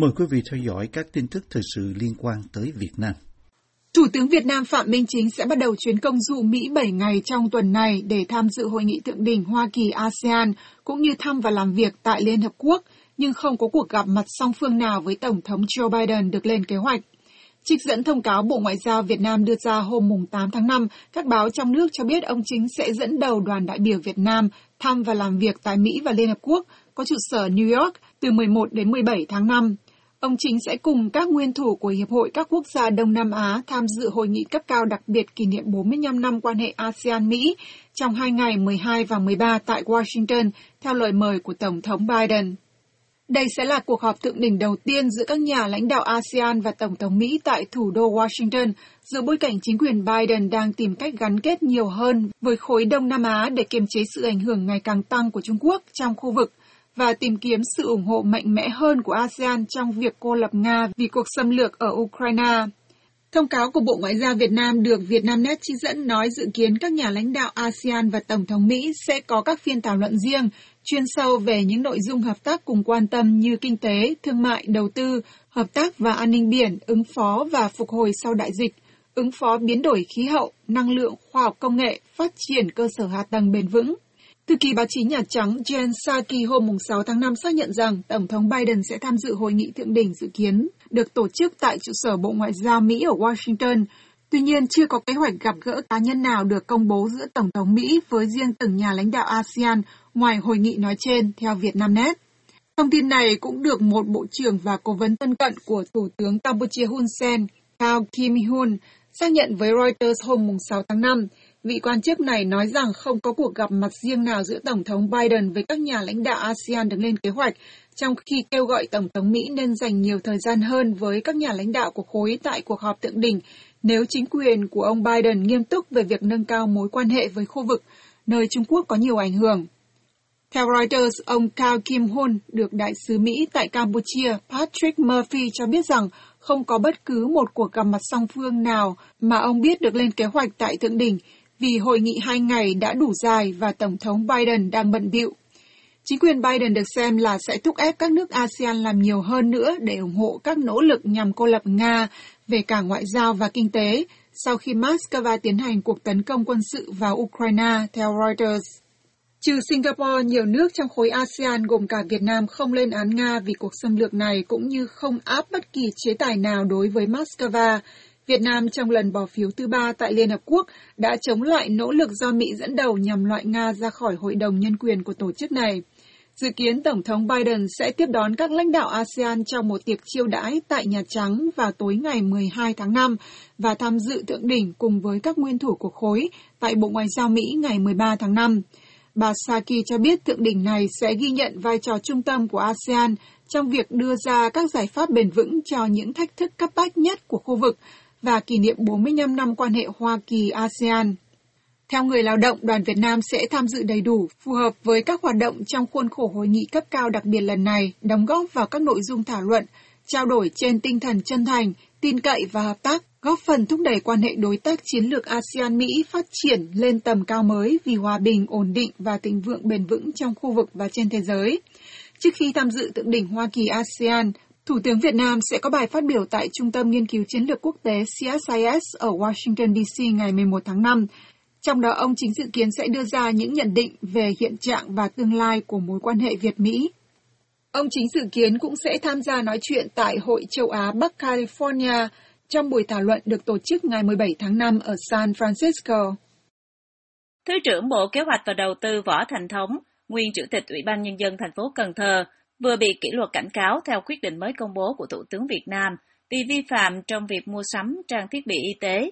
Mời quý vị theo dõi các tin tức thời sự liên quan tới Việt Nam. Thủ tướng Việt Nam Phạm Minh Chính sẽ bắt đầu chuyến công du Mỹ 7 ngày trong tuần này để tham dự hội nghị thượng đỉnh Hoa Kỳ ASEAN cũng như thăm và làm việc tại Liên Hợp Quốc, nhưng không có cuộc gặp mặt song phương nào với Tổng thống Joe Biden được lên kế hoạch. Trích dẫn thông cáo Bộ Ngoại giao Việt Nam đưa ra hôm 8 tháng 5, các báo trong nước cho biết ông Chính sẽ dẫn đầu đoàn đại biểu Việt Nam thăm và làm việc tại Mỹ và Liên Hợp Quốc, có trụ sở New York từ 11 đến 17 tháng 5. Ông Chính sẽ cùng các nguyên thủ của Hiệp hội các quốc gia Đông Nam Á tham dự hội nghị cấp cao đặc biệt kỷ niệm 45 năm quan hệ ASEAN-Mỹ trong hai ngày 12 và 13 tại Washington, theo lời mời của Tổng thống Biden. Đây sẽ là cuộc họp thượng đỉnh đầu tiên giữa các nhà lãnh đạo ASEAN và Tổng thống Mỹ tại thủ đô Washington, giữa bối cảnh chính quyền Biden đang tìm cách gắn kết nhiều hơn với khối Đông Nam Á để kiềm chế sự ảnh hưởng ngày càng tăng của Trung Quốc trong khu vực và tìm kiếm sự ủng hộ mạnh mẽ hơn của ASEAN trong việc cô lập Nga vì cuộc xâm lược ở Ukraine. Thông cáo của Bộ Ngoại giao Việt Nam được Vietnamnet trích dẫn nói dự kiến các nhà lãnh đạo ASEAN và Tổng thống Mỹ sẽ có các phiên thảo luận riêng, chuyên sâu về những nội dung hợp tác cùng quan tâm như kinh tế, thương mại, đầu tư, hợp tác và an ninh biển, ứng phó và phục hồi sau đại dịch, ứng phó biến đổi khí hậu, năng lượng, khoa học công nghệ, phát triển cơ sở hạ tầng bền vững. Thư ký báo chí Nhà Trắng Jen Psaki hôm 6 tháng 5 xác nhận rằng Tổng thống Biden sẽ tham dự hội nghị thượng đỉnh dự kiến được tổ chức tại trụ sở Bộ Ngoại giao Mỹ ở Washington. Tuy nhiên, chưa có kế hoạch gặp gỡ cá nhân nào được công bố giữa Tổng thống Mỹ với riêng từng nhà lãnh đạo ASEAN ngoài hội nghị nói trên, theo Vietnamnet. Thông tin này cũng được một bộ trưởng và cố vấn thân cận của Thủ tướng Campuchia Hun Sen, Kao Kim Hun, xác nhận với Reuters hôm 6 tháng 5. Vị quan chức này nói rằng không có cuộc gặp mặt riêng nào giữa Tổng thống Biden với các nhà lãnh đạo ASEAN được lên kế hoạch, trong khi kêu gọi Tổng thống Mỹ nên dành nhiều thời gian hơn với các nhà lãnh đạo của khối tại cuộc họp thượng đỉnh nếu chính quyền của ông Biden nghiêm túc về việc nâng cao mối quan hệ với khu vực, nơi Trung Quốc có nhiều ảnh hưởng. Theo Reuters, ông Cao Kim Hun được đại sứ Mỹ tại Campuchia Patrick Murphy cho biết rằng không có bất cứ một cuộc gặp mặt song phương nào mà ông biết được lên kế hoạch tại thượng đỉnh vì hội nghị hai ngày đã đủ dài và Tổng thống Biden đang bận bịu. Chính quyền Biden được xem là sẽ thúc ép các nước ASEAN làm nhiều hơn nữa để ủng hộ các nỗ lực nhằm cô lập Nga về cả ngoại giao và kinh tế sau khi Moscow tiến hành cuộc tấn công quân sự vào Ukraine, theo Reuters. Trừ Singapore, nhiều nước trong khối ASEAN gồm cả Việt Nam không lên án Nga vì cuộc xâm lược này cũng như không áp bất kỳ chế tài nào đối với Moscow. Việt Nam trong lần bỏ phiếu thứ ba tại Liên Hợp Quốc đã chống lại nỗ lực do Mỹ dẫn đầu nhằm loại Nga ra khỏi Hội đồng Nhân quyền của tổ chức này. Dự kiến Tổng thống Biden sẽ tiếp đón các lãnh đạo ASEAN trong một tiệc chiêu đãi tại Nhà Trắng vào tối ngày 12 tháng 5 và tham dự thượng đỉnh cùng với các nguyên thủ của khối tại Bộ Ngoại giao Mỹ ngày 13 tháng 5. Bà Saki cho biết thượng đỉnh này sẽ ghi nhận vai trò trung tâm của ASEAN trong việc đưa ra các giải pháp bền vững cho những thách thức cấp bách nhất của khu vực và kỷ niệm 45 năm quan hệ Hoa Kỳ-ASEAN. Theo người lao động, đoàn Việt Nam sẽ tham dự đầy đủ, phù hợp với các hoạt động trong khuôn khổ hội nghị cấp cao đặc biệt lần này, đóng góp vào các nội dung thảo luận, trao đổi trên tinh thần chân thành, tin cậy và hợp tác, góp phần thúc đẩy quan hệ đối tác chiến lược ASEAN-Mỹ phát triển lên tầm cao mới vì hòa bình, ổn định và thịnh vượng bền vững trong khu vực và trên thế giới. Trước khi tham dự thượng đỉnh Hoa Kỳ-ASEAN, Thủ tướng Việt Nam sẽ có bài phát biểu tại Trung tâm Nghiên cứu Chiến lược Quốc tế CSIS ở Washington, D.C. ngày 11 tháng 5. Trong đó, ông chính dự kiến sẽ đưa ra những nhận định về hiện trạng và tương lai của mối quan hệ Việt-Mỹ. Ông chính dự kiến cũng sẽ tham gia nói chuyện tại Hội châu Á Bắc California trong buổi thảo luận được tổ chức ngày 17 tháng 5 ở San Francisco. Thứ trưởng Bộ Kế hoạch và Đầu tư Võ Thành Thống, nguyên Chủ tịch Ủy ban Nhân dân thành phố Cần Thơ, vừa bị kỷ luật cảnh cáo theo quyết định mới công bố của Thủ tướng Việt Nam vì vi phạm trong việc mua sắm trang thiết bị y tế.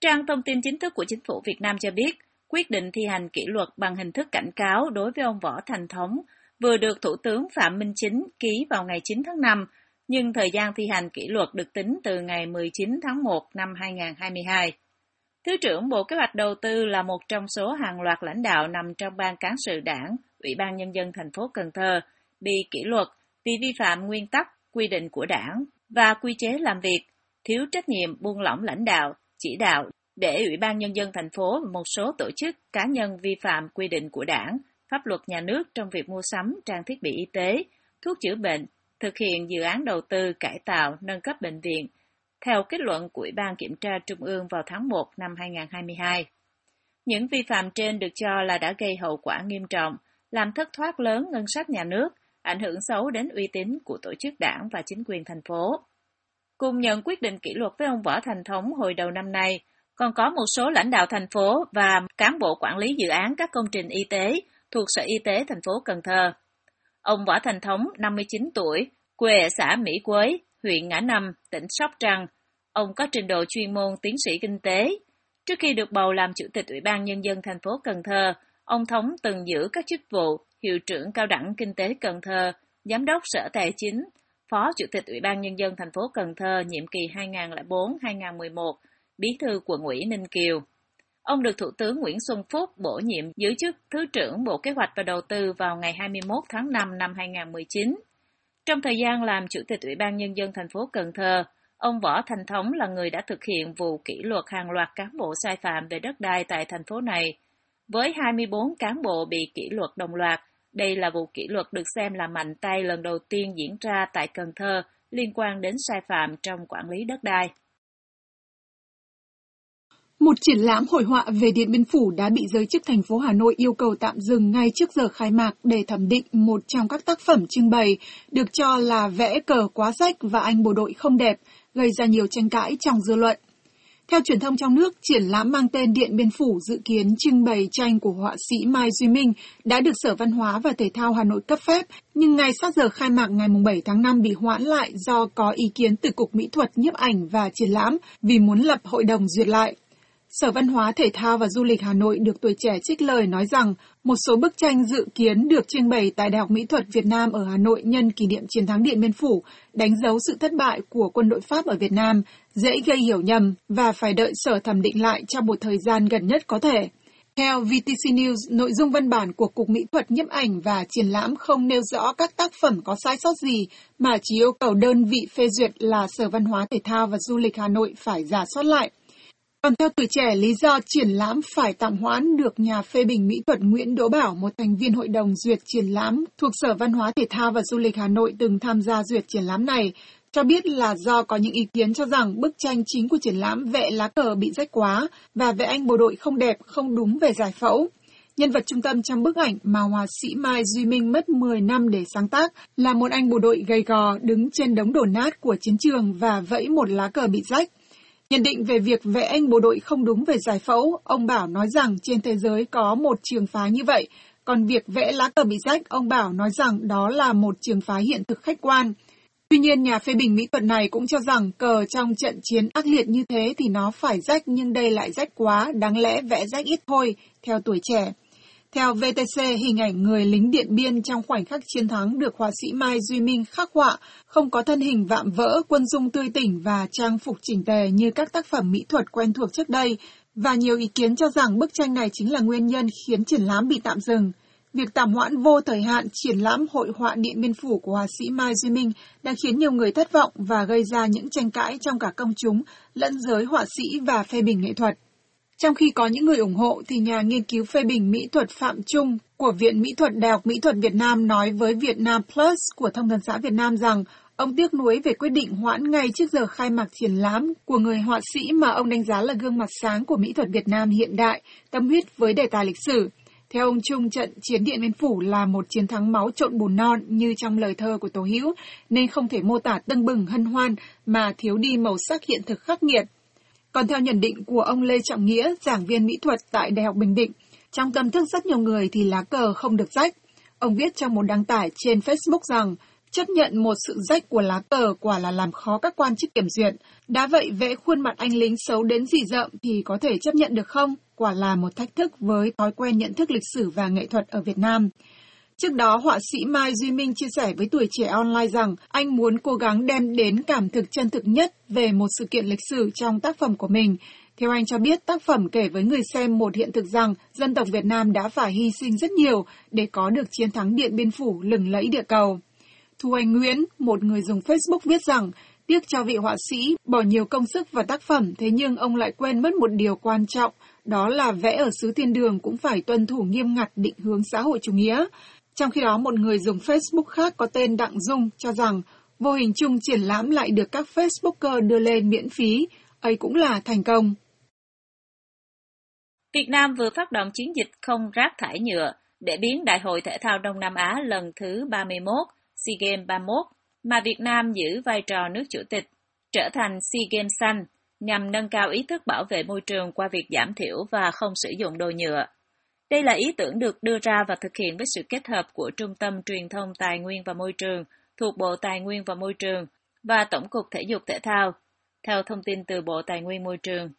Trang thông tin chính thức của chính phủ Việt Nam cho biết, quyết định thi hành kỷ luật bằng hình thức cảnh cáo đối với ông Võ Thành Thống vừa được Thủ tướng Phạm Minh Chính ký vào ngày 9 tháng 5, nhưng thời gian thi hành kỷ luật được tính từ ngày 19 tháng 1 năm 2022. Thứ trưởng Bộ Kế hoạch Đầu tư là một trong số hàng loạt lãnh đạo nằm trong ban cán sự đảng, Ủy ban Nhân dân thành phố Cần Thơ bị kỷ luật vì vi phạm nguyên tắc, quy định của đảng và quy chế làm việc, thiếu trách nhiệm buông lỏng lãnh đạo, chỉ đạo để Ủy ban Nhân dân thành phố và một số tổ chức cá nhân vi phạm quy định của đảng, pháp luật nhà nước trong việc mua sắm trang thiết bị y tế, thuốc chữa bệnh, thực hiện dự án đầu tư cải tạo, nâng cấp bệnh viện, theo kết luận của Ủy ban Kiểm tra Trung ương vào tháng 1 năm 2022. Những vi phạm trên được cho là đã gây hậu quả nghiêm trọng, làm thất thoát lớn ngân sách nhà nước, ảnh hưởng xấu đến uy tín của tổ chức đảng và chính quyền thành phố. Cùng nhận quyết định kỷ luật với ông Võ Thành Thống hồi đầu năm nay, còn có một số lãnh đạo thành phố và cán bộ quản lý dự án các công trình y tế thuộc Sở Y tế thành phố Cần Thơ. Ông Võ Thành Thống, 59 tuổi, quê ở xã Mỹ Quế, huyện Ngã Năm, tỉnh Sóc Trăng. Ông có trình độ chuyên môn tiến sĩ kinh tế. Trước khi được bầu làm Chủ tịch Ủy ban Nhân dân thành phố Cần Thơ, ông Thống từng giữ các chức vụ Hiệu trưởng Cao đẳng Kinh tế Cần Thơ, Giám đốc Sở Tài chính, Phó Chủ tịch Ủy ban Nhân dân thành phố Cần Thơ nhiệm kỳ 2004-2011, Bí thư quận ủy Ninh Kiều. Ông được Thủ tướng Nguyễn Xuân Phúc bổ nhiệm giữ chức Thứ trưởng Bộ Kế hoạch và Đầu tư vào ngày 21 tháng 5 năm 2019. Trong thời gian làm Chủ tịch Ủy ban Nhân dân thành phố Cần Thơ, ông Võ Thành Thống là người đã thực hiện vụ kỷ luật hàng loạt cán bộ sai phạm về đất đai tại thành phố này. Với 24 cán bộ bị kỷ luật đồng loạt, đây là vụ kỷ luật được xem là mạnh tay lần đầu tiên diễn ra tại Cần Thơ liên quan đến sai phạm trong quản lý đất đai. Một triển lãm hội họa về Điện Biên Phủ đã bị giới chức thành phố Hà Nội yêu cầu tạm dừng ngay trước giờ khai mạc để thẩm định một trong các tác phẩm trưng bày, được cho là vẽ cờ quá rách và anh bộ đội không đẹp, gây ra nhiều tranh cãi trong dư luận. Theo truyền thông trong nước, triển lãm mang tên Điện Biên Phủ dự kiến trưng bày tranh của họa sĩ Mai Duy Minh đã được Sở Văn hóa và Thể thao Hà Nội cấp phép, nhưng ngày sát giờ khai mạc ngày 7 tháng 5 bị hoãn lại do có ý kiến từ Cục Mỹ thuật nhiếp ảnh và triển lãm vì muốn lập hội đồng duyệt lại. Sở Văn hóa Thể thao và Du lịch Hà Nội được tuổi trẻ trích lời nói rằng một số bức tranh dự kiến được trưng bày tại Đại học Mỹ thuật Việt Nam ở Hà Nội nhân kỷ niệm chiến thắng Điện Biên Phủ đánh dấu sự thất bại của quân đội Pháp ở Việt Nam, dễ gây hiểu nhầm và phải đợi sở thẩm định lại trong một thời gian gần nhất có thể. Theo VTC News, nội dung văn bản của Cục Mỹ thuật nhiếp ảnh và triển lãm không nêu rõ các tác phẩm có sai sót gì, mà chỉ yêu cầu đơn vị phê duyệt là Sở Văn hóa Thể thao và Du lịch Hà Nội phải giả soát lại. Còn theo tuổi trẻ, lý do triển lãm phải tạm hoãn được nhà phê bình mỹ thuật Nguyễn Đỗ Bảo, một thành viên hội đồng duyệt triển lãm thuộc Sở Văn hóa Thể thao và Du lịch Hà Nội từng tham gia duyệt triển lãm này, cho biết là do có những ý kiến cho rằng bức tranh chính của triển lãm vẽ lá cờ bị rách quá và vẽ anh bộ đội không đẹp, không đúng về giải phẫu. Nhân vật trung tâm trong bức ảnh mà họa sĩ Mai Duy Minh mất 10 năm để sáng tác là một anh bộ đội gầy gò đứng trên đống đổ nát của chiến trường và vẫy một lá cờ bị rách. Nhận định về việc vẽ anh bộ đội không đúng về giải phẫu, ông Bảo nói rằng trên thế giới có một trường phái như vậy, còn việc vẽ lá cờ bị rách, ông Bảo nói rằng đó là một trường phái hiện thực khách quan. Tuy nhiên, nhà phê bình mỹ thuật này cũng cho rằng cờ trong trận chiến ác liệt như thế thì nó phải rách nhưng đây lại rách quá, đáng lẽ vẽ rách ít thôi, theo tuổi trẻ. Theo VTC, hình ảnh người lính Điện Biên trong khoảnh khắc chiến thắng được họa sĩ Mai Duy Minh khắc họa, không có thân hình vạm vỡ, quân dung tươi tỉnh và trang phục chỉnh tề như các tác phẩm mỹ thuật quen thuộc trước đây, và nhiều ý kiến cho rằng bức tranh này chính là nguyên nhân khiến triển lãm bị tạm dừng. Việc tạm hoãn vô thời hạn triển lãm hội họa Điện Biên Phủ của họa sĩ Mai Duy Minh đã khiến nhiều người thất vọng và gây ra những tranh cãi trong cả công chúng lẫn giới họa sĩ và phê bình nghệ thuật. Trong khi có những người ủng hộ thì nhà nghiên cứu phê bình mỹ thuật Phạm Trung của Viện Mỹ thuật Đại học Mỹ thuật Việt Nam nói với Việt Nam Plus của Thông tấn xã Việt Nam rằng ông tiếc nuối về quyết định hoãn ngay trước giờ khai mạc triển lãm của người họa sĩ mà ông đánh giá là gương mặt sáng của mỹ thuật Việt Nam hiện đại, tâm huyết với đề tài lịch sử. Theo ông Trung, trận chiến Điện Biên Phủ là một chiến thắng máu trộn bùn non như trong lời thơ của Tố Hữu, nên không thể mô tả tưng bừng hân hoan mà thiếu đi màu sắc hiện thực khắc nghiệt. Còn theo nhận định của ông Lê Trọng Nghĩa, giảng viên mỹ thuật tại Đại học Bình Định, trong tâm thức rất nhiều người thì lá cờ không được rách. Ông viết trong một đăng tải trên Facebook rằng, chấp nhận một sự rách của lá cờ quả là làm khó các quan chức kiểm duyệt. Đã vậy vẽ khuôn mặt anh lính xấu đến dị rợm thì có thể chấp nhận được không? Quả là một thách thức với thói quen nhận thức lịch sử và nghệ thuật ở Việt Nam. Trước đó, họa sĩ Mai Duy Minh chia sẻ với tuổi trẻ online rằng anh muốn cố gắng đem đến cảm thực chân thực nhất về một sự kiện lịch sử trong tác phẩm của mình. Theo anh cho biết, tác phẩm kể với người xem một hiện thực rằng dân tộc Việt Nam đã phải hy sinh rất nhiều để có được chiến thắng Điện Biên Phủ lừng lẫy địa cầu. Thu Anh Nguyễn, một người dùng Facebook viết rằng, tiếc cho vị họa sĩ bỏ nhiều công sức vào tác phẩm, thế nhưng ông lại quên mất một điều quan trọng, đó là vẽ ở xứ thiên đường cũng phải tuân thủ nghiêm ngặt định hướng xã hội chủ nghĩa. Trong khi đó, một người dùng Facebook khác có tên Đặng Dung cho rằng vô hình chung triển lãm lại được các Facebooker đưa lên miễn phí, ấy cũng là thành công. Việt Nam vừa phát động chiến dịch không rác thải nhựa để biến Đại hội Thể thao Đông Nam Á lần thứ 31, SEA Games 31, mà Việt Nam giữ vai trò nước chủ tịch, trở thành SEA Games xanh, nhằm nâng cao ý thức bảo vệ môi trường qua việc giảm thiểu và không sử dụng đồ nhựa. Đây là ý tưởng được đưa ra và thực hiện với sự kết hợp của Trung tâm Truyền thông Tài nguyên và Môi trường thuộc Bộ Tài nguyên và Môi trường và Tổng cục Thể dục Thể thao, theo thông tin từ Bộ Tài nguyên Môi trường.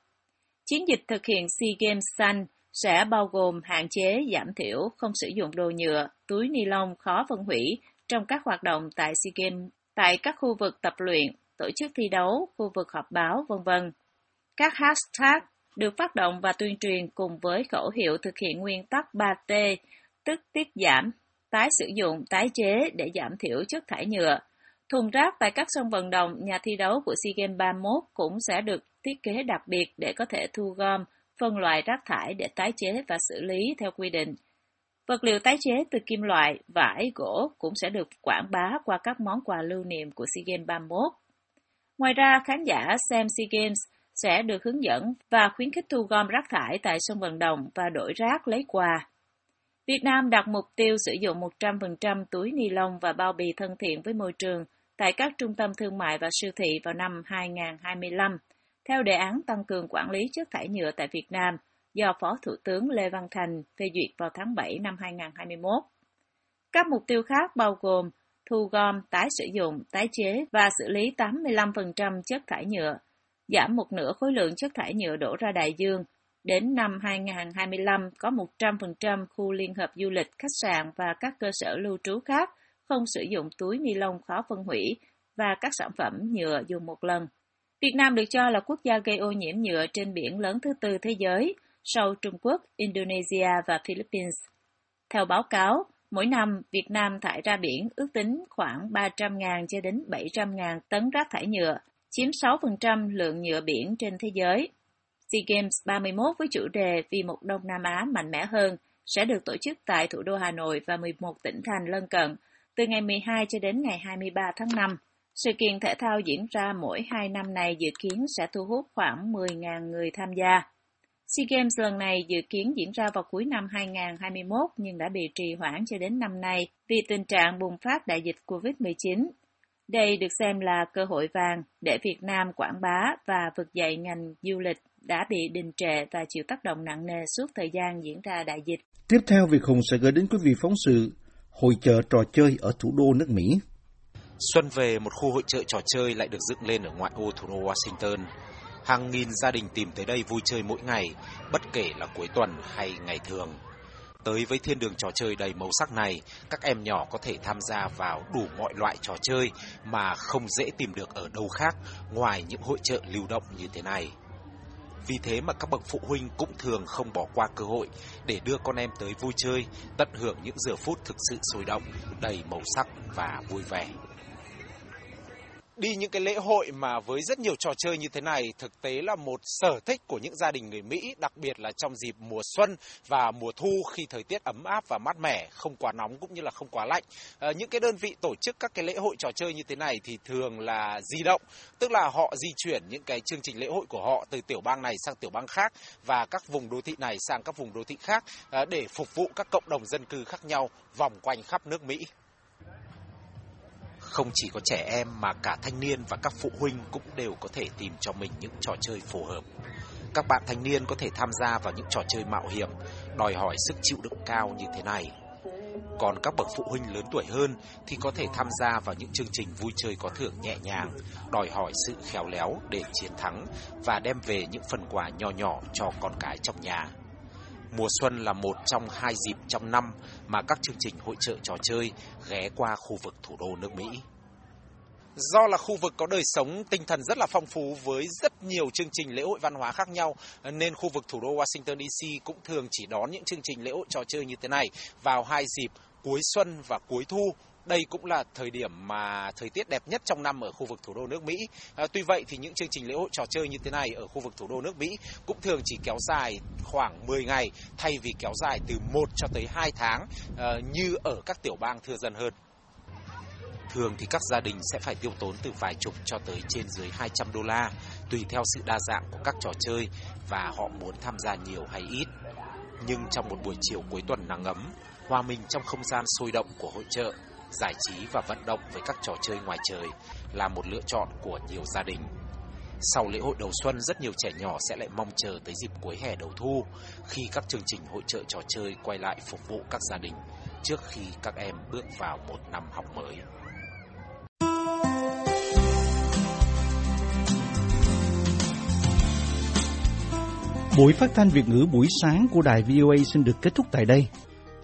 Chiến dịch thực hiện SEA Games xanh sẽ bao gồm hạn chế giảm thiểu không sử dụng đồ nhựa, túi ni lông khó phân hủy trong các hoạt động tại SEA Games, tại các khu vực tập luyện, tổ chức thi đấu, khu vực họp báo, vân vân. Các hashtag được phát động và tuyên truyền cùng với khẩu hiệu thực hiện nguyên tắc 3T, tức tiết giảm, tái sử dụng, tái chế để giảm thiểu chất thải nhựa. Thùng rác tại các sân vận động, nhà thi đấu của SEA Games 31 cũng sẽ được thiết kế đặc biệt để có thể thu gom, phân loại rác thải để tái chế và xử lý theo quy định. Vật liệu tái chế từ kim loại, vải, gỗ cũng sẽ được quảng bá qua các món quà lưu niệm của SEA Games 31. Ngoài ra, khán giả xem SEA Games sẽ được hướng dẫn và khuyến khích thu gom rác thải tại sân vận động và đổi rác lấy quà. Việt Nam đặt mục tiêu sử dụng 100% túi ni lông và bao bì thân thiện với môi trường tại các trung tâm thương mại và siêu thị vào năm 2025, theo đề án tăng cường quản lý chất thải nhựa tại Việt Nam do Phó Thủ tướng Lê Văn Thành phê duyệt vào tháng 7 năm 2021. Các mục tiêu khác bao gồm thu gom, tái sử dụng, tái chế và xử lý 85% chất thải nhựa, giảm một nửa khối lượng chất thải nhựa đổ ra đại dương. Đến năm 2025 có 100% khu liên hợp du lịch, khách sạn và các cơ sở lưu trú khác không sử dụng túi ni lông khó phân hủy và các sản phẩm nhựa dùng một lần. Việt Nam được cho là quốc gia gây ô nhiễm nhựa trên biển lớn thứ tư thế giới, sau Trung Quốc, Indonesia và Philippines. Theo báo cáo, mỗi năm Việt Nam thải ra biển ước tính khoảng 300.000 cho đến 700.000 tấn rác thải nhựa, chiếm 6% lượng nhựa biển trên thế giới. SEA Games 31 với chủ đề Vì một Đông Nam Á mạnh mẽ hơn sẽ được tổ chức tại thủ đô Hà Nội và 11 tỉnh thành lân cận từ ngày 12 cho đến ngày 23 tháng 5. Sự kiện thể thao diễn ra mỗi hai năm này dự kiến sẽ thu hút khoảng 10.000 người tham gia. SEA Games lần này dự kiến diễn ra vào cuối năm 2021 nhưng đã bị trì hoãn cho đến năm nay vì tình trạng bùng phát đại dịch COVID-19. Đây được xem là cơ hội vàng để Việt Nam quảng bá và vực dậy ngành du lịch đã bị đình trệ và chịu tác động nặng nề suốt thời gian diễn ra đại dịch. Tiếp theo, Việt Hùng sẽ gửi đến quý vị phóng sự Hội chợ trò chơi ở thủ đô nước Mỹ. Xuân về một khu hội chợ trò chơi lại được dựng lên ở ngoại ô thủ đô Washington. Hàng nghìn gia đình tìm tới đây vui chơi mỗi ngày, bất kể là cuối tuần hay ngày thường. Tới với thiên đường trò chơi đầy màu sắc này, các em nhỏ có thể tham gia vào đủ mọi loại trò chơi mà không dễ tìm được ở đâu khác ngoài những hội chợ lưu động như thế này. Vì thế mà các bậc phụ huynh cũng thường không bỏ qua cơ hội để đưa con em tới vui chơi, tận hưởng những giờ phút thực sự sôi động, đầy màu sắc và vui vẻ đi những cái lễ hội mà với rất nhiều trò chơi như thế này thực tế là một sở thích của những gia đình người Mỹ, đặc biệt là trong dịp mùa xuân và mùa thu khi thời tiết ấm áp và mát mẻ, không quá nóng cũng như là không quá lạnh. À, những cái đơn vị tổ chức các cái lễ hội trò chơi như thế này thì thường là di động, tức là họ di chuyển những cái chương trình lễ hội của họ từ tiểu bang này sang tiểu bang khác và các vùng đô thị này sang các vùng đô thị khác à, để phục vụ các cộng đồng dân cư khác nhau vòng quanh khắp nước Mỹ. Không chỉ có trẻ em mà cả thanh niên và các phụ huynh cũng đều có thể tìm cho mình những trò chơi phù hợp. Các bạn thanh niên có thể tham gia vào những trò chơi mạo hiểm, đòi hỏi sức chịu đựng cao như thế này. Còn các bậc phụ huynh lớn tuổi hơn thì có thể tham gia vào những chương trình vui chơi có thưởng nhẹ nhàng, đòi hỏi sự khéo léo để chiến thắng và đem về những phần quà nho nhỏ cho con cái trong nhà. Mùa xuân là một trong hai dịp trong năm mà các chương trình hội trợ trò chơi ghé qua khu vực thủ đô nước Mỹ. Do là khu vực có đời sống, tinh thần rất là phong phú với rất nhiều chương trình lễ hội văn hóa khác nhau, nên khu vực thủ đô Washington DC cũng thường chỉ đón những chương trình lễ hội trò chơi như thế này vào hai dịp cuối xuân và cuối thu đây cũng là thời điểm mà thời tiết đẹp nhất trong năm ở khu vực thủ đô nước Mỹ. À, tuy vậy thì những chương trình lễ hội trò chơi như thế này ở khu vực thủ đô nước Mỹ cũng thường chỉ kéo dài khoảng 10 ngày thay vì kéo dài từ 1 cho tới 2 tháng à, như ở các tiểu bang thưa dân hơn. Thường thì các gia đình sẽ phải tiêu tốn từ vài chục cho tới trên dưới 200 đô la, tùy theo sự đa dạng của các trò chơi và họ muốn tham gia nhiều hay ít. Nhưng trong một buổi chiều cuối tuần nắng ấm, hòa mình trong không gian sôi động của hội trợ, giải trí và vận động với các trò chơi ngoài trời là một lựa chọn của nhiều gia đình. Sau lễ hội đầu xuân, rất nhiều trẻ nhỏ sẽ lại mong chờ tới dịp cuối hè đầu thu khi các chương trình hội trợ trò chơi quay lại phục vụ các gia đình trước khi các em bước vào một năm học mới. Buổi phát thanh Việt ngữ buổi sáng của đài VOA xin được kết thúc tại đây.